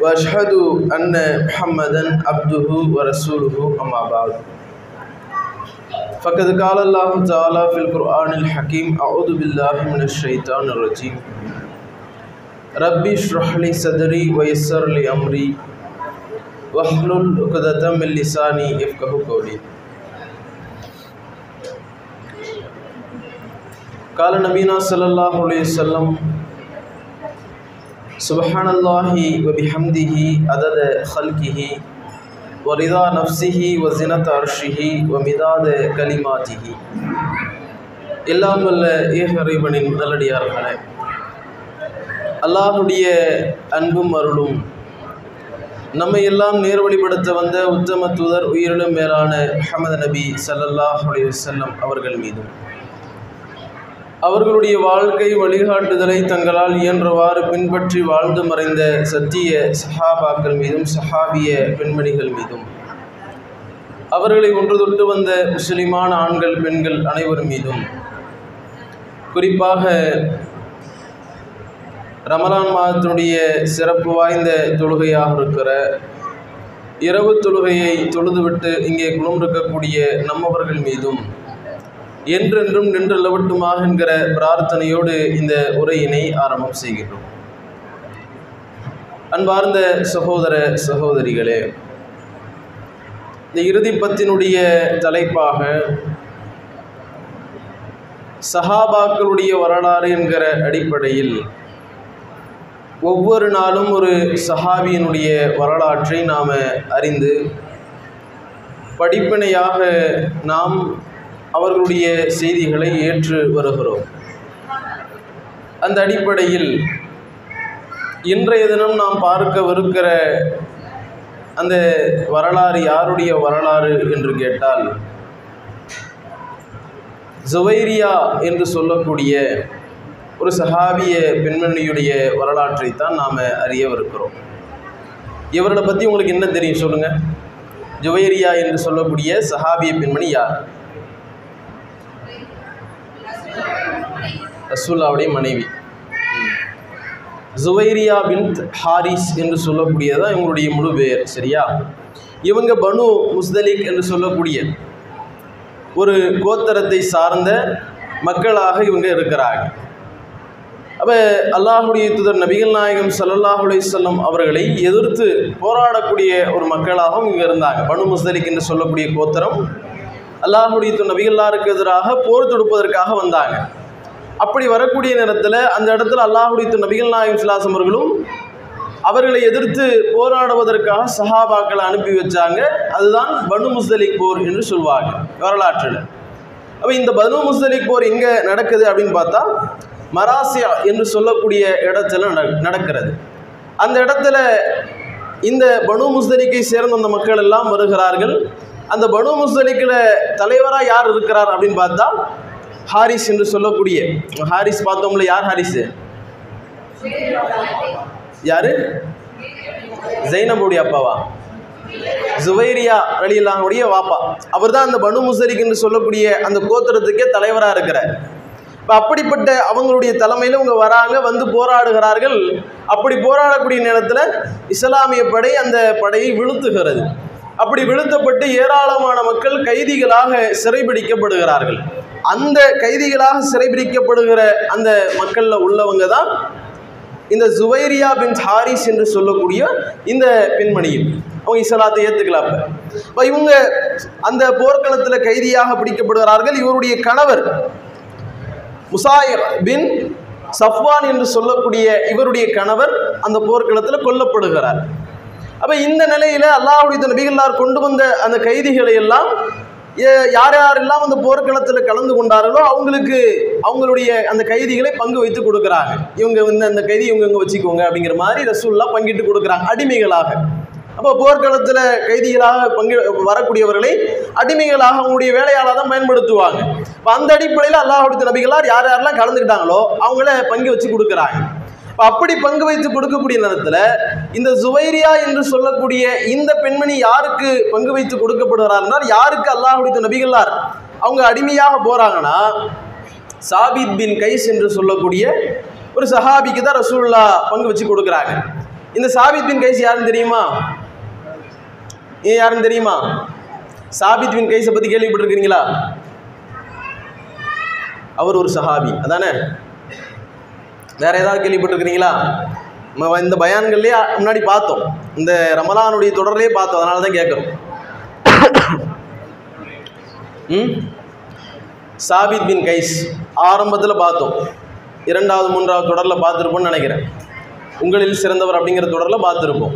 واشہد ان محمد عبده ورسوله اما بعد. فقد قال اللہ تعالی فی القرآن الحکیم اعوذ باللہ من الشیطان الرجیم ربی شرح لی صدری ویسر لی امری وحلل اقدتا من لسانی افقہ قولی قال نبینا صلی اللہ علیہ وسلم سبحان الله وبحمده عدد خلقه ورضا نفسه وزنة عرشه ومداد كلماته எல்லாம் வல்ல ஏகறைவனின் நல்லடியார்களே அல்லாஹுடைய அன்பும் அருளும் நம்மை எல்லாம் நேர்வழிப்படுத்த வந்த உத்தம தூதர் உயிரிலும் மேலான அஹமது நபி சல்லல்லாஹ் அலைஹி வஸல்லம் அவர்கள் மீதும் அவர்களுடைய வாழ்க்கை வழிகாட்டுதலை தங்களால் இயன்றவாறு பின்பற்றி வாழ்ந்து மறைந்த சத்திய சஹாபாக்கள் மீதும் சஹாபிய பெண்மணிகள் மீதும். அவர்களை ஒன்று தொட்டு வந்த முஸ்லிமான ஆண்கள் பெண்கள் அனைவர் மீதும். குறிப்பாக ரமலான் மாதத்தினுடைய சிறப்பு வாய்ந்த தொழுகையாக இருக்கிற இரவு தொழுகையை தொழுதுவிட்டு இங்கே குழுமிருக்கக்கூடிய நம்மவர்கள் மீதும் என்றென்றும் நின்றளவட்டுமாக என்கிற பிரார்த்தனையோடு இந்த உரையினை ஆரம்பம் செய்கின்றோம். அன்பார்ந்த சகோதர சகோதரிகளே இந்த இறுதிப்பத்தினுடைய தலைப்பாக சஹாபாக்களுடைய வரலாறு என்கிற அடிப்படையில் ஒவ்வொரு நாளும் ஒரு சஹாபியினுடைய வரலாற்றை நாம் அறிந்து படிப்பினையாக நாம் அவர்களுடைய செய்திகளை ஏற்று வருகிறோம். அந்த அடிப்படையில் இன்றைய தினம் நாம் பார்க்கவிருக்கிற அந்த வரலாறு யாருடைய வரலாறு என்று கேட்டால் ஜுவைரியா என்று சொல்லக்கூடிய ஒரு சஹாபிய பெண்மணியுடைய வரலாற்றை தான் நாம் அறியவிருக்கிறோம். இவர்களை பற்றி உங்களுக்கு என்ன தெரியும் சொல்லுங்கள் ஜுவைரியா என்று சொல்லக்கூடிய சஹாபிய பெண்மணி யார்? ரசூல்லாவுடைய மனைவி. ஜுவைரியா பின் ஹாரிஸ் என்று சொல்லக்கூடியதான் இவங்களுடைய முழு பெயர் சரியா? இவங்க பனு முஸ்தலிக் என்று சொல்லக்கூடிய ஒரு கோத்தரத்தை சார்ந்த மக்களாக இவங்க இருக்கிறாங்க அப்போ அல்லாஹுடைய தூதர் நபிகள் நாயகம் சல்லாஹுலே செல்லம் அவர்களை எதிர்த்து போராடக்கூடிய ஒரு மக்களாகவும் இங்கே இருந்தாங்க. பனு முஸ்தலிக் என்று சொல்லக்கூடிய கோத்தரம் அல்லாஹுடைய நபிகள்லாருக்கு எதிராக போர் தொடுப்பதற்காக வந்தாங்க. அப்படி வரக்கூடிய நேரத்தில் அந்த இடத்துல அல்லாஹுடைய நபிகள் நாயகம் சிலாசம் அவர்களும் அவர்களை எதிர்த்து போராடுவதற்காக சஹாபாக்களை அனுப்பி வச்சாங்க. அதுதான் பனு முஸ்தலிக் போர் என்று சொல்லுவாங்க வரலாற்றில். அப்போ இந்த பனு முஸ்தலிக் போர் எங்கே நடக்குது அப்படின்னு பார்த்தா மராசியா என்று சொல்லக்கூடிய இடத்துல நடக்கிறது. அந்த இடத்துல இந்த பனு முஸ்தலிக்கை சேர்ந்த அந்த மக்கள் எல்லாம் வருகிறார்கள். அந்த பனு முஸ்தலிக்கில் தலைவராக யார் இருக்கிறார் அப்படின்னு பார்த்தா ஹாரிஸ் என்று சொல்லக்கூடிய ஹாரிஸ் பார்த்தோம்ல யார் ஹாரிஸு? யாரு? ஜெயினபுடைய அப்பாவா? ஜுவைரியா அலிலானுடைய வாப்பா. அவர் தான் அந்த பனு முசரிக் என்று சொல்லக்கூடிய அந்த கோத்திரத்துக்கே தலைவராக இருக்கிறார். இப்போ அப்படிப்பட்ட அவங்களுடைய தலைமையில் இவங்க வராங்க வந்து போராடுகிறார்கள். அப்படி போராடக்கூடிய நேரத்தில் இஸ்லாமிய படை அந்த படையை விழுத்துகிறது. அப்படி விழுத்தப்பட்டு ஏராளமான மக்கள் கைதிகளாக சிறைபிடிக்கப்படுகிறார்கள். அந்த கைதிகளாக சிறைபிடிக்கப்படுகிற அந்த மக்களில் உள்ளவங்க தான் இந்த ஜுவைரியா பின் ஹாரிஸ் என்று சொல்லக்கூடிய இந்த பெண்மணியில் அவங்க இஸ்லாத்தை ஏற்றுக்கலாம் இப்போ இவங்க அந்த போர்க்களத்தில் கைதியாக பிடிக்கப்படுகிறார்கள். இவருடைய கணவர் முசாயிர் பின் சஃப்வான் என்று சொல்லக்கூடிய இவருடைய கணவர் அந்த போர்க்களத்தில் கொல்லப்படுகிறார். அப்போ இந்த நிலையில் அல்லாஹுடைய நபிகளார் கொண்டு வந்த அந்த கைதிகளை எல்லாம் ஏ- யார் யாரெல்லாம் அந்த போர்க்களத்தில் கலந்து கொண்டார்களோ அவங்களுக்கு அவங்களுடைய அந்த கைதிகளை பங்கு வைத்து கொடுக்குறாங்க. இவங்க வந்து அந்த கைதி இவங்க இவங்க வச்சுக்கோங்க அப்படிங்கிற மாதிரி ரசூல்லாம் பங்கிட்டு கொடுக்குறாங்க அடிமைகளாக. அப்போ போர்க்களத்தில் கைதிகளாக பங்கு வரக்கூடியவர்களை அடிமைகளாக அவங்களுடைய வேலையாளாக தான் பயன்படுத்துவாங்க. இப்போ அந்த அடிப்படையில் அல்லாஹுடைய நபிகளார் யார் யாரெல்லாம் கலந்துக்கிட்டாங்களோ அவங்கள பங்கு வச்சு கொடுக்குறாங்க. இப்போ அப்படி பங்கு வைத்து கொடுக்கக்கூடிய நேரத்தில் இந்த ஜுவைரியா என்று சொல்லக்கூடிய இந்த பெண்மணி யாருக்கு பங்கு வைத்து கொடுக்கப்படுகிறார் என்றால் யாருக்கு அல்லாஹுடைய நபிகளார் அவங்க அடிமையாக போறாங்கன்னா சாபித் பின் கைஸ் என்று சொல்லக்கூடிய ஒரு சஹாபிக்கு தான் ரசூல்லா பங்கு வச்சு கொடுக்குறாங்க. இந்த சாபித் பின் கைஸ் யாருன்னு தெரியுமா? ஏன் யாருன்னு தெரியுமா? சாபித் பின் கைஸை பற்றி கேள்விப்பட்டிருக்கிறீங்களா அவர் ஒரு சஹாபி அதானே? வேற ஏதாவது கேள்விப்பட்டிருக்கிறீங்களா இந்த பயான்கள்லேயே முன்னாடி பார்த்தோம். இந்த ரமலானுடைய தொடர்லேயே பார்த்தோம். அதனால தான் கேட்குறோம். ம்? சாபித் பின் கைஸ் ஆரம்பத்தில் பார்த்தோம். இரண்டாவது மூன்றாவது தொடரில் பார்த்துருப்போம்னு நினைக்கிறேன். உங்களில் சிறந்தவர் அப்படிங்கிற தொடரில் பார்த்துருப்போம்.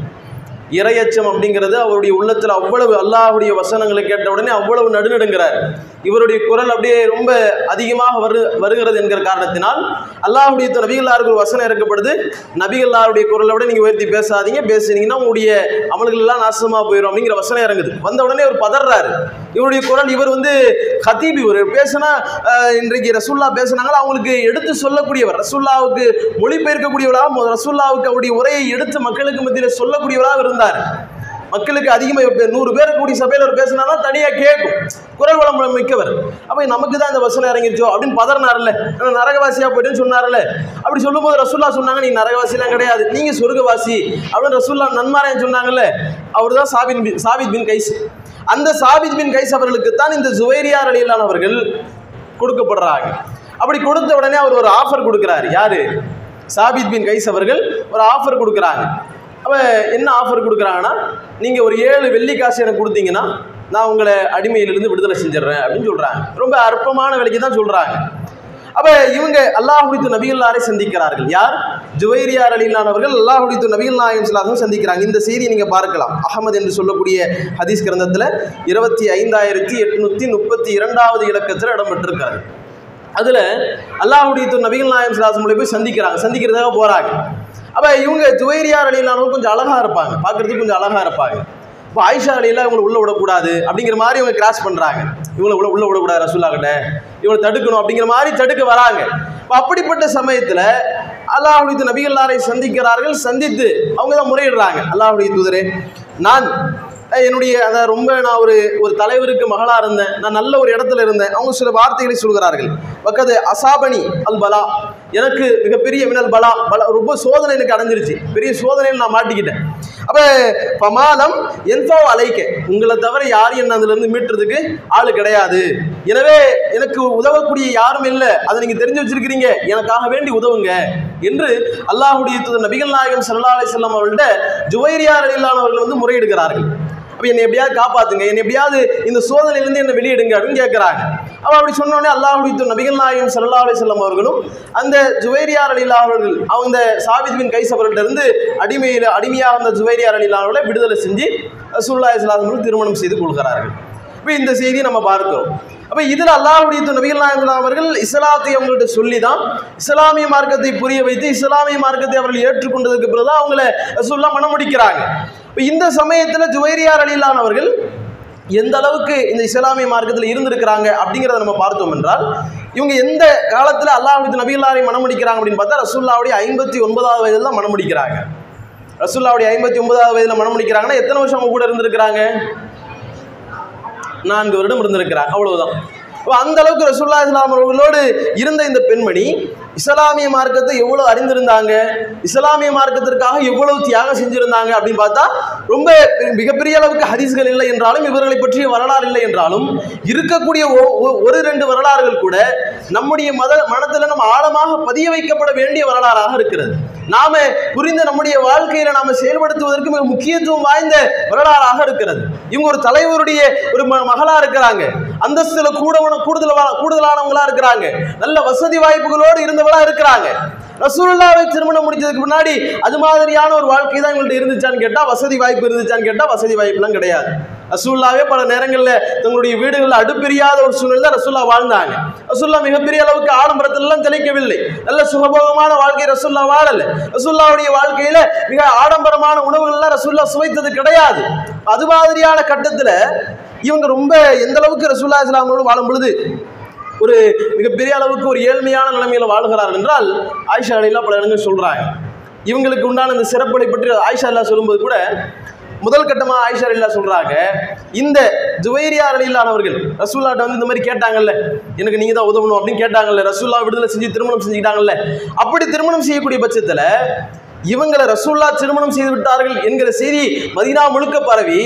இரையச்சம் அப்படிங்கிறது அவருடைய உள்ளத்தில் அவ்வளவு அல்லாஹுடைய வசனங்களை கேட்ட உடனே அவ்வளவு நடுநடுங்கிறார். இவருடைய குரல் அப்படியே ரொம்ப அதிகமாக வரு வருகிறது என்கிற காரணத்தினால் அல்லாஹுடைய நபிகள்லாருக்கு ஒரு வசனம் இறக்கப்படுது. நபிகள்லாருடைய குரலை விட நீங்கள் உயர்த்தி பேசாதீங்க. பேசுனீங்கன்னா உங்களுடைய அமல்கள் எல்லாம் நாசமாக போயிடும் அப்படிங்கிற வசனம் இறங்குது. வந்த உடனே அவர் பதறாரு இவருடைய குரல் இவர் வந்து ஹத்தீப் இவர் பேசினா இன்றைக்கு ரசூல்லா பேசுனாங்களா அவங்களுக்கு எடுத்து சொல்லக்கூடியவர். ரசூல்லாவுக்கு மொழிபெயர்க்கக்கூடியவராக மு- ரசூல்லாவுக்கு அவருடைய உரையை எடுத்து மக்களுக்கு மத்தியில் சொல்லக்கூடியவராக இருந்தார். மக்களுக்கு அதிகமாக நூறு பேர் கூடிய சபையில் அவர் பேசினானா தனியாக கேட்கும். குரல் வளம் மிக்கவர். அப்போ நமக்கு தான் இந்த வசனம் இறங்கிருச்சோ? அப்படின்னு பதறினார்ல. நான் நரகவாசியாக போயிட்டேன்னு சொன்னார்ல. அப்படி சொல்லும்போது ரசூல்லா சொன்னாங்க நீ நரகவாசிலாம் கிடையாது. நீங்க சொர்க்கவாசி. அப்படின்னு ரசூல்லா நன்மாராயன் சொன்னாங்கல்ல. அவர் தான் சாபித் பின் சாபித் பின் கைஸ். அந்த சாபித் பின் கைஸ் அவர்களுக்கு தான் இந்த ஜுவைரியார் அலியலானவர்கள் கொடுக்கப்படுறாங்க. அப்படி கொடுத்த உடனே அவர் ஒரு ஆஃபர் கொடுக்குறாரு. யாரு? சாபித் பின் கைஸ் அவர்கள் ஒரு ஆஃபர் கொடுக்குறாங்க. அப்போ என்ன ஆஃபர் கொடுக்குறாங்கன்னா நீங்கள் ஒரு ஏழு வெள்ளி காசு எனக்கு கொடுத்தீங்கன்னா நான் உங்களை அடிமையிலிருந்து விடுதலை செஞ்சிடுறேன் அப்படின்னு சொல்கிறாங்க ரொம்ப அற்பமான விலைக்கு தான் சொல்கிறாங்க அப்போ இவங்க அல்லாஹுடித்து நபிகள்லாரை சந்திக்கிறார்கள். யார்? ஜுவைரியார் அலிலானவர்கள் அல்லாஹுடித்து நபிகள் நாயகம் சிலாசும் சந்திக்கிறாங்க. இந்த செய்தியை நீங்கள் பார்க்கலாம். அகமது என்று சொல்லக்கூடிய ஹதீஸ் கிரந்தத்தில் இருபத்தி ஐந்தாயிரத்தி எட்நூற்றி முப்பத்தி இரண்டாவது இலக்கத்தில் இடம்பெற்றிருக்காரு அதில் அல்லாஹுடைய நபிகள் நாயம் சிலாசமலை போய் சந்திக்கிறாங்க. சந்திக்கிறதாக போகிறாங்க அப்போ இவங்க ஜுவைரியார் அலிலானவங்க கொஞ்சம் அழகாக இருப்பாங்க. பார்க்குறதுக்கு கொஞ்சம் அழகாக இருப்பாங்க. இப்போ ஆயிஷா அலியில் இவங்களை உள்ள விடக்கூடாது அப்படிங்கிற மாதிரி இவங்க கிராஸ் பண்ணுறாங்க இவங்களை உள்ள உள்ள விடக்கூடாது ரசூல்லா கிட்ட இவங்களை தடுக்கணும் அப்படிங்கிற மாதிரி தடுக்க வராங்க. இப்போ அப்படிப்பட்ட சமயத்தில் அல்லாஹுடைய நபிகள்லாரை சந்திக்கிறார்கள் சந்தித்து அவங்க தான் முறையிடுறாங்க. அல்லாஹுடைய தூதரே நான் என்னுடைய அதை ரொம்ப நான் ஒரு ஒரு தலைவருக்கு மகளாக இருந்தேன். நான் நல்ல ஒரு இடத்துல இருந்தேன். அவங்க சில வார்த்தைகளை சொல்கிறார்கள். பக்கத்து அசாபனி அல் பலா. எனக்கு மிகப்பெரிய மினல் பலா பல ரொம்ப சோதனை எனக்கு அடைஞ்சிருச்சு. பெரிய சோதனையில் நான் மாட்டிக்கிட்டேன். அப்போ பமாலம் என்ஃபோ அலைக்க. உங்களை தவிர யாரும் என்ன அதுலேருந்து மீட்டுறதுக்கு ஆள் கிடையாது. எனவே எனக்கு உதவக்கூடிய யாரும் இல்லை. அதை நீங்கள் தெரிஞ்சு வச்சிருக்கிறீங்க. எனக்காக வேண்டி உதவுங்க என்று அல்லாஹுடைய தூதர் நபிகள் நாயகம் சல்லா செல்லம் அவர்கள்ட்ட ஜுவைரியார் அலிலானவர்கள் வந்து முறையிடுகிறார்கள். அப்போ என்னை எப்படியாவது காப்பாத்துங்க என்னை எப்படியாவது இந்த சோதனையிலேருந்து என்னை வெளியிடுங்க அப்படின்னு கேட்குறாங்க. அப்போ அப்படி சொன்னோடனே அல்லாஹுடைய நபிகள் நாயும் சல்லா அலிஸ்லாம் அவர்களும் அந்த ஜுவேரியார் அலிலா அவர்கள் அவங்க சாபித் பின் கைஸ் இருந்து அடிமையில் அடிமையாக அந்த ஜுவேரியார் அலிலா அவர்களை விடுதலை செஞ்சு சுல்லா இஸ்லாம் திருமணம் செய்து கொள்கிறார்கள். இப்போ இந்த செய்தியை நம்ம பார்க்கிறோம். அப்போ இதில் அல்லாஹுடைய நபிகள் நாயகம் அவர்கள் இஸ்லாத்தை அவங்கள்ட்ட சொல்லி தான் இஸ்லாமிய மார்க்கத்தை புரிய வைத்து இஸ்லாமிய மார்க்கத்தை அவர்கள் ஏற்றுக்கொண்டதுக்கு பிறகு அவங்கள ரசூல்லா மனம் முடிக்கிறாங்க இந்த சமயத்தில் ஜுவைரியார் அலிலான் அவர்கள் எந்த அளவுக்கு இந்த இஸ்லாமிய மார்க்கத்தில் இருந்திருக்கிறாங்க அப்படிங்கிறத நம்ம பார்த்தோம் என்றால் இவங்க எந்த காலத்தில் அல்லாஹுடைய நபிகளாரை மனம் முடிக்கிறாங்க அப்படின்னு பார்த்தா ரசூல்லாவுடைய ஐம்பத்தி ஒன்பதாவது வயதில் தான் மனம் முடிக்கிறாங்க. ரசூல்லாவுடைய ஐம்பத்தி ஒன்பதாவது வயதில் மனம் முடிக்கிறாங்கன்னா எத்தனை வருஷம் அவங்க கூட இருந்திருக்கிறாங்க? நான்கு வருடம் இருந்திருக்கிறாங்க அவ்வளவுதான். அந்த அளவுக்கு ரசுல்லா இஸ்லாம் அவர்களோடு இருந்த இந்த பெண்மணி இஸ்லாமிய மார்க்கத்தை எவ்வளோ அறிந்திருந்தாங்க? இஸ்லாமிய மார்க்கத்திற்காக எவ்வளவு தியாகம் செஞ்சிருந்தாங்க அப்படின்னு பார்த்தா ரொம்ப மிகப்பெரிய அளவுக்கு ஹதீஸ்கள் இல்லை என்றாலும் இவர்களை பற்றிய வரலாறு இல்லை என்றாலும் இருக்கக்கூடிய ஒ- ஒரு ரெண்டு வரலாறுகள் கூட நம்முடைய மத மனத்தில் நம்ம ஆழமாக பதிய வைக்கப்பட வேண்டிய வரலாறாக இருக்கிறது. நாம புரிந்த நம்முடைய வாழ்க்கையில நாம செயல்படுத்துவதற்கு மிக முக்கியத்துவம் வாய்ந்த வரலாறாக இருக்கிறது. இவங்க ஒரு தலைவருடைய ஒரு ம- மகளா இருக்கிறாங்க. அந்தஸ்துல கூட கூடுதல் கூடுதலானவங்களா இருக்கிறாங்க. நல்ல வசதி வாய்ப்புகளோடு இருந்தவளா இருக்கிறாங்க. ரசூலுல்லாவை திருமணம் முடிச்சதுக்கு முன்னாடி அது மாதிரியான ஒரு வாழ்க்கை தான் இவங்கள்ட்ட இருந்துச்சான்னு கேட்டா வசதி வாய்ப்பு இருந்துச்சான்னு கேட்டா வசதி வாய்ப்புலாம் கிடையாது. ரசூல்லாவே பல நேரங்களில் தங்களுடைய வீடுகளில் அடுப்பெரியாத ஒரு சூழ்நிலை தான் ரசூல்லா வாழ்ந்தாங்க. ரசூல்லா மிகப்பெரிய அளவுக்கு ஆடம்பரத்திலெல்லாம் தெளிக்கவில்லை நல்ல சுகபோகமான வாழ்க்கை ரசூல்லா வாழல. ரசூல்லாவுடைய வாழ்க்கையில மிக ஆடம்பரமான உணவுகள்லாம் ரசூல்லா சுவைத்தது கிடையாது. அது மாதிரியான கட்டத்தில் இவங்க ரொம்ப எந்த அளவுக்கு ரசூல்லா இஸ்லாமோடு வாழும் பொழுது ஒரு மிகப்பெரிய அளவுக்கு ஒரு ஏழ்மையான நிலைமையில வாழுகிறார் என்றால் ஆயிஷா அலையெல்லாம் பல இடங்கள் சொல்றாங்க. இவங்களுக்கு உண்டான இந்த சிறப்பை பற்றி ஆயிஷா அல்லா சொல்லும்போது கூட முதல் கட்டமாக ஆயிஷா அலிலா சொல்கிறாங்க இந்த ஜுவைரியார் அலிலானவர்கள் ரசூல்லாட்ட வந்து இந்த மாதிரி கேட்டாங்கல்ல எனக்கு நீங்க தான் உதவணும் அப்படின்னு கேட்டாங்கல்ல ரசூல்லா விடுதலை செஞ்சு திருமணம் செஞ்சுக்கிட்டாங்கல்ல அப்படி திருமணம் செய்யக்கூடிய பட்சத்தில் இவங்களை ரசூல்லா திருமணம் செய்து விட்டார்கள் என்கிற செய்தி மதீனா முழுக்க பரவி.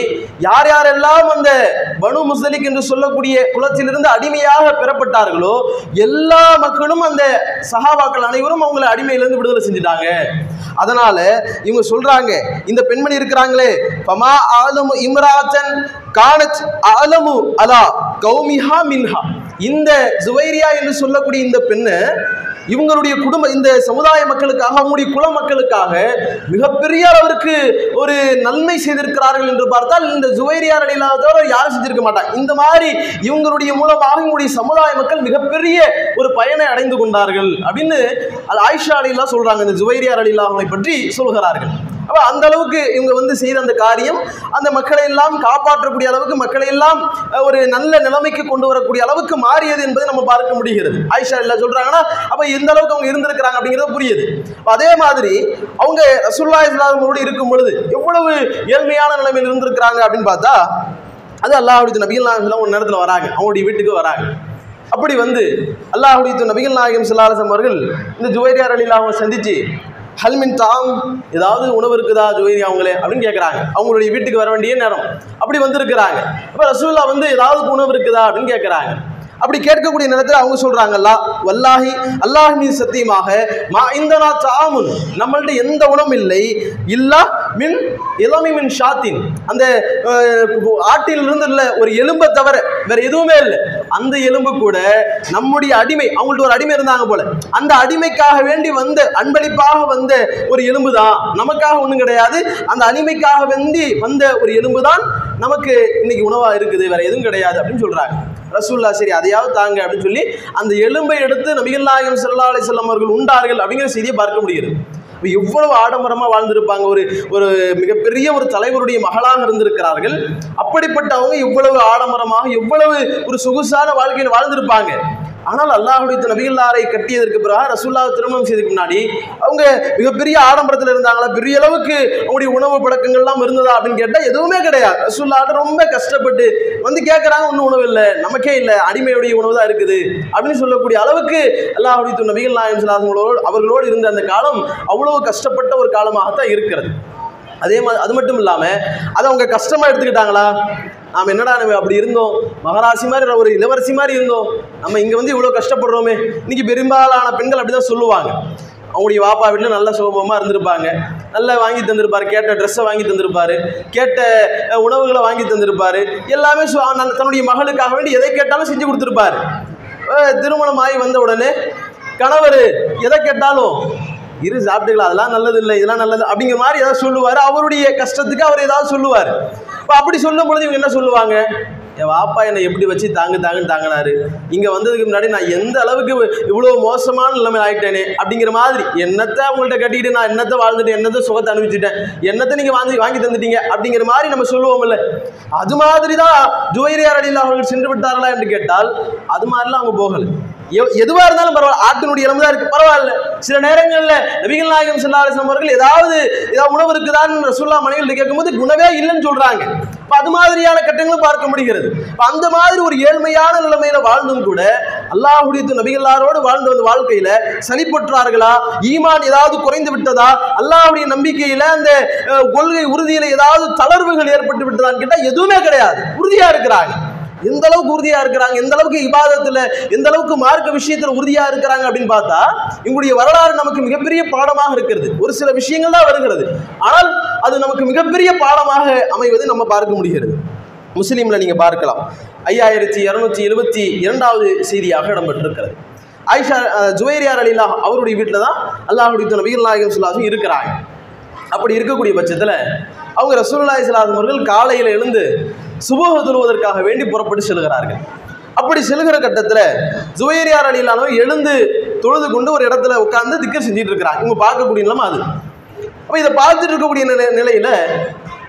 யார் யாரெல்லாம் அந்த பனு முஸ்தலிக் என்று சொல்லக்கூடிய குலத்திலிருந்து அடிமையாக பெறப்பட்டார்களோ எல்லா மக்களும் அந்த சஹாபாக்கள் அனைவரும் அவங்களை அடிமையிலிருந்து விடுதலை செஞ்சுட்டாங்க. அதனால இவங்க சொல்றாங்க இந்த பெண்மணி இருக்கிறாங்களே பமா ஆலமு இம்ராஜன் கானத் ஆலமு அலா கௌமிஹா மின்ஹா. இந்த ஜுவைரியா என்று சொல்லக்கூடிய இந்த பெண்ணு இவங்களுடைய குடும்ப இந்த சமுதாய மக்களுக்காக அவங்களுடைய குல மக்களுக்காக மிகப்பெரிய அளவிற்கு ஒரு நன்மை செய்திருக்கிறார்கள் என்று பார்த்தால் இந்த ஜுவைரியார் அடியில்லாதவரை யாரும் செஞ்சிருக்க மாட்டாங்க. இந்த மாதிரி இவங்களுடைய மூலமாக இவங்களுடைய சமுதாய மக்கள் மிகப்பெரிய ஒரு பயனை அடைந்து கொண்டார்கள் அப்படின்னு அது ஆயிஷா அலிலா சொல்றாங்க. இந்த ஜுவைரியார் அலிலாவை பற்றி சொல்கிறார்கள். அப்போ அந்த அளவுக்கு இவங்க வந்து செய்த அந்த காரியம் அந்த மக்களை எல்லாம் காப்பாற்றக்கூடிய அளவுக்கு மக்களை எல்லாம் ஒரு நல்ல நிலைமைக்கு கொண்டு வரக்கூடிய அளவுக்கு மாறியது என்பதை நம்ம பார்க்க முடிகிறது. ஆயிஷா இல்லை சொல்றாங்கன்னா அப்போ எந்த அளவுக்கு அவங்க இருந்திருக்கிறாங்க அப்படிங்கிறது புரியுது. அதே மாதிரி அவங்க ரசூல்லா இஸ்லாமோடு இருக்கும் பொழுது எவ்வளவு ஏழ்மையான நிலைமையில் இருந்திருக்கிறாங்க அப்படின்னு பார்த்தா அது அல்லாஹுடைய நபிகள் நாயகம் ஒரு நேரத்தில் வராங்க. அவங்களுடைய வீட்டுக்கு வராங்க. அப்படி வந்து அல்லாஹுடைய நபிகள் நாயகம் ஸல்லல்லாஹு அவர்கள் இந்த ஜுவைரியார் அலிலா அவங்க சந்திச்சு ஹல்மின் தாம் ஏதாவது உணவு இருக்குதா ஜுவேரி அவங்களே அப்படின்னு கேட்குறாங்க அவங்களுடைய வீட்டுக்கு வர வேண்டிய நேரம். அப்படி வந்திருக்கிறாங்க. இப்போ ரசூல்லா வந்து ஏதாவது உணவு இருக்குதா அப்படின்னு கேட்குறாங்க அப்படி கேட்கக்கூடிய நேரத்தில் அவங்க சொல்றாங்கல்ல வல்லாஹி அல்லாஹ் மீது சத்தியமாக மா இந்தனா தாமுன். நம்மள்ட்ட எந்த உணவும் இல்லை. இல்லா மின் இளமி மின் ஷாத்தின். அந்த ஆட்டிலிருந்து இல்லை ஒரு எலும்பை தவிர வேற எதுவுமே இல்லை. அந்த எலும்பு கூட நம்முடைய அடிமை அவங்கள்ட்ட ஒரு அடிமை இருந்தாங்க போல. அந்த அடிமைக்காக வேண்டி வந்த அன்பளிப்பாக வந்த ஒரு எலும்பு தான் நமக்காக ஒன்றும் கிடையாது. அந்த அடிமைக்காக வேண்டி வந்த ஒரு எலும்பு தான் நமக்கு இன்னைக்கு உணவா இருக்குது. வேற எதுவும் கிடையாது அப்படின்னு சொல்றாங்க. ரசூல்லா சரி அதையாவது தாங்க அப்படின்னு சொல்லி அந்த எலும்பை எடுத்து நபிகள் நாயகம் ஸல்லல்லாஹு அலைஹி வஸல்லம் அவர்கள் உண்டார்கள் அப்படிங்கிற செய்தியை பார்க்க முடிகிறது. எவ்வளவு ஆடம்பரமாக வாழ்ந்திருப்பாங்க ஒரு ஒரு மிகப்பெரிய ஒரு தலைவருடைய மகளாக இருந்திருக்கிறார்கள். அப்படிப்பட்டவங்க எவ்வளவு ஆடம்பரமாக எவ்வளவு ஒரு சொகுசான வாழ்க்கையில் வாழ்ந்திருப்பாங்க. ஆனால் அல்லாஹுடைய நபிகள்லாரை கட்டியதற்கு பிறகு ரசூல்லா திருமணம் செய்ததுக்கு முன்னாடி அவங்க மிகப்பெரிய ஆடம்பரத்தில் இருந்தாங்களா? பெரிய அளவுக்கு அவங்களுடைய உணவு பழக்கங்கள்லாம் இருந்ததா அப்படின்னு கேட்டால் எதுவுமே கிடையாது. ரசூல்லாட்ட ரொம்ப கஷ்டப்பட்டு வந்து கேட்குறாங்க ஒன்றும் உணவு இல்லை நமக்கே இல்லை அடிமையுடைய உணவு தான் இருக்குது. அப்படின்னு சொல்லக்கூடிய அளவுக்கு அல்லாஹுடைய நபிகள் நாயம் அவர்களோடு அவர்களோடு இருந்த அந்த காலம் அவ்வளோ கஷ்டப்பட்ட ஒரு காலமாகத்தான் இருக்கிறது. அதே மாதிரி அது மட்டும் இல்லாமல் அதை அவங்க கஷ்டமாக எடுத்துக்கிட்டாங்களா? நாம் என்னடா நம்ம அப்படி இருந்தோம்? மகராசி மாதிரி ஒரு இளவரசி மாதிரி இருந்தோம். நம்ம இங்கே வந்து இவ்வளோ கஷ்டப்படுறோமே. இன்னைக்கு பெரும்பாலான பெண்கள் அப்படி தான் சொல்லுவாங்க. அவங்களுடைய வாப்பா வீட்டில் நல்ல சுகபமாக இருந்திருப்பாங்க. நல்லா வாங்கி தந்திருப்பார். கேட்ட ட்ரெஸ்ஸை வாங்கி தந்திருப்பார். கேட்ட உணவுகளை வாங்கி தந்திருப்பார். எல்லாமே சு- நல்ல- தன்னுடைய மகளுக்காக வேண்டி எதை கேட்டாலும் செஞ்சு கொடுத்துருப்பாரு. திருமணம் ஆகி வந்த உடனே கணவர் எதை கேட்டாலும் இரு சாப்பிட்டுக்கலாம் அதெல்லாம் நல்லது இல்லை இதெல்லாம் நல்லது அப்படிங்கிற மாதிரி ஏதாவது சொல்லுவார். அவருடைய கஷ்டத்துக்கு அவர் ஏதாவது சொல்லுவார். இப்போ அப்படி சொல்லும் பொழுது இவங்க என்ன சொல்லுவாங்க? என் வாப்பா என்னை எப்படி வச்சு தாங்கு தாங்குன்னு தாங்கினாரு. இங்கே வந்ததுக்கு முன்னாடி நான் எந்த அளவுக்கு இவ்வளோ மோசமான நிலைமை ஆகிட்டேனே அப்படிங்கிற மாதிரி. என்னத்தை அவங்கள்ட்ட கட்டிக்கிட்டு நான் என்னத்தை வாழ்ந்துட்டேன் என்னத்தை சுகத்தை அனுபவிச்சுட்டேன் என்னத்தை நீங்கள் வாங்கி வாங்கி தந்துட்டீங்க அப்படிங்கிற மாதிரி நம்ம சொல்லுவோம்ல. அது மாதிரி தான் ஜுவைரியார் அடியில் அவர்கள் சென்று விட்டார்களா என்று கேட்டால் அது மாதிரிலாம் அவங்க போகலை. எவ்- எதுவா இருந்தாலும் பரவாயில்ல. ஆட்டினுடைய எலும்பு தான் இருக்கு. பரவாயில்ல. சில நேரங்களில் நபிகள் நாயகம் ஸல்லல்லாஹு அவர்கள் ஏதாவது ஏதாவது உணவு இருக்குதான்னு ரசூல்லா மனைவிகள் கேட்கும்போது உணவே இல்லைன்னு சொல்றாங்க. இப்போ அது மாதிரியான கட்டங்களும் பார்க்க முடிகிறது. இப்போ அந்த மாதிரி ஒரு ஏழ்மையான நிலைமையில வாழ்ந்தும் கூட அல்லாஹுடைய நபிகளாரோடு வாழ்ந்து வந்த வாழ்க்கையில சளிப்பற்றார்களா ஈமான் ஏதாவது குறைந்து விட்டதா? அல்லாஹ்வுடைய நம்பிக்கையில அந்த கொள்கை உறுதியில ஏதாவது தளர்வுகள் ஏற்பட்டு விட்டதான்னு கேட்டால் எதுவுமே கிடையாது. உறுதியா இருக்கிறாங்க. எந்த அளவுக்கு உறுதியா இருக்கிறாங்க? எந்த அளவுக்கு இபாதத்துல எந்த அளவுக்கு மார்க்க விஷயத்துல உறுதியா இருக்கிறாங்க அப்படின்னு பார்த்தா இவங்களுடைய வரலாறு நமக்கு மிகப்பெரிய பாடமாக இருக்கிறது. ஒரு சில விஷயங்கள் தான் வருகிறது. ஆனால் அது நமக்கு மிகப்பெரிய பாடமாக அமைவதை நம்ம பார்க்க முடிகிறது. முஸ்லீம்ல நீங்க பார்க்கலாம். ஐயாயிரத்தி இருநூத்தி எழுபத்தி இரண்டாவது செய்தியாக இடம்பெற்றிருக்கிறது. ஆயிஷா ஜுவேரியார் அலிலா அவருடைய வீட்டில் தான் அல்லாஹுடைய நபிகள் நாயகம் சுல்லாசும் இருக்கிறாங்க. அப்படி இருக்கக்கூடிய பட்சத்தில் அவங்க ரசூலுல்லாஹி ஸல்லல்லாஹு அவர்கள் காலையில் எழுந்து சுபோக தொழுவதற்காக வேண்டி புறப்பட்டு செல்கிறார்கள். அப்படி செல்கிற கட்டத்தில் ஜுவைரியார் அலிலானவர் எழுந்து தொழுது கொண்டு ஒரு இடத்துல உட்கார்ந்து திக்கர் செஞ்சுட்டு இருக்கிறாங்க இவங்க பார்க்கக்கூடிய நிலமா அது. அப்போ இதை பார்த்துட்டு இருக்கக்கூடிய நிலை நிலையில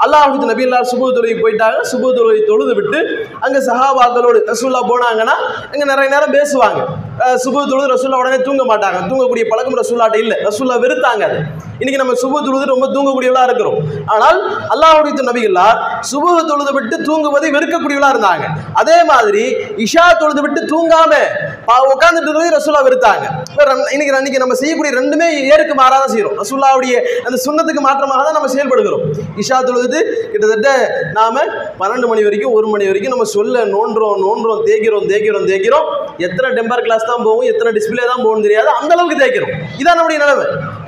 அல்லாஹுக்கு நபில்லா சுபு தொழுகை போயிட்டாங்க. சுபு தொழுகை தொழுது விட்டு அங்கே சஹாபாக்களோடு ரசூல்லா போனாங்கன்னா அங்கே நிறைய நேரம் பேசுவாங்க. சுபு தொழுது ரசூல்லா உடனே தூங்க மாட்டாங்க. தூங்கக்கூடிய பழக்கம் ரசூல்லாட்ட இல்லை. ரசூல்லா வெறுத்தாங்க அது. இன்னைக்கு நம்ம சுபு தொழுது ரொம்ப தூங்கக்கூடியவளா இருக்கிறோம். ஆனால் அல்லாஹுடைய நபிகளா சுபு தொழுது விட்டு தூங்குவதை வெறுக்கக்கூடியவளா இருந்தாங்க. அதே மாதிரி இஷா தொழுது விட்டு தூங்காம பா- உட்கார்ந்துட்டு ரசூல்லா வெறுத்தாங்க. இன்னைக்கு அன்னைக்கு நம்ம செய்யக்கூடிய ரெண்டுமே ஏருக்கு மாறாதான் செய்யறோம். ரசூல்லாவுடைய அந்த சுண்ணத்துக்கு மாற்றமாக தான் நம்ம செயல்படுகிறோம். இஷா தொழுது கிட்டத்தட்ட நாம பன்னெண்டு மணி வரைக்கும் ஒரு மணி வரைக்கும் நம்ம சொல்ல நோண்டுறோம் நோண்டுறோம் தேய்க்கிறோம் தேய்க்கிறோம் தேய்க்கிறோம். எத்தனை டெம்பர் கிளாஸ் தான் போகும் எத்தனை டிஸ்பிளே தான் போகும் தெரியாது. அந்த அளவுக்கு தேய்க்கிறோம். இதான் நம்முடைய நிலைமை.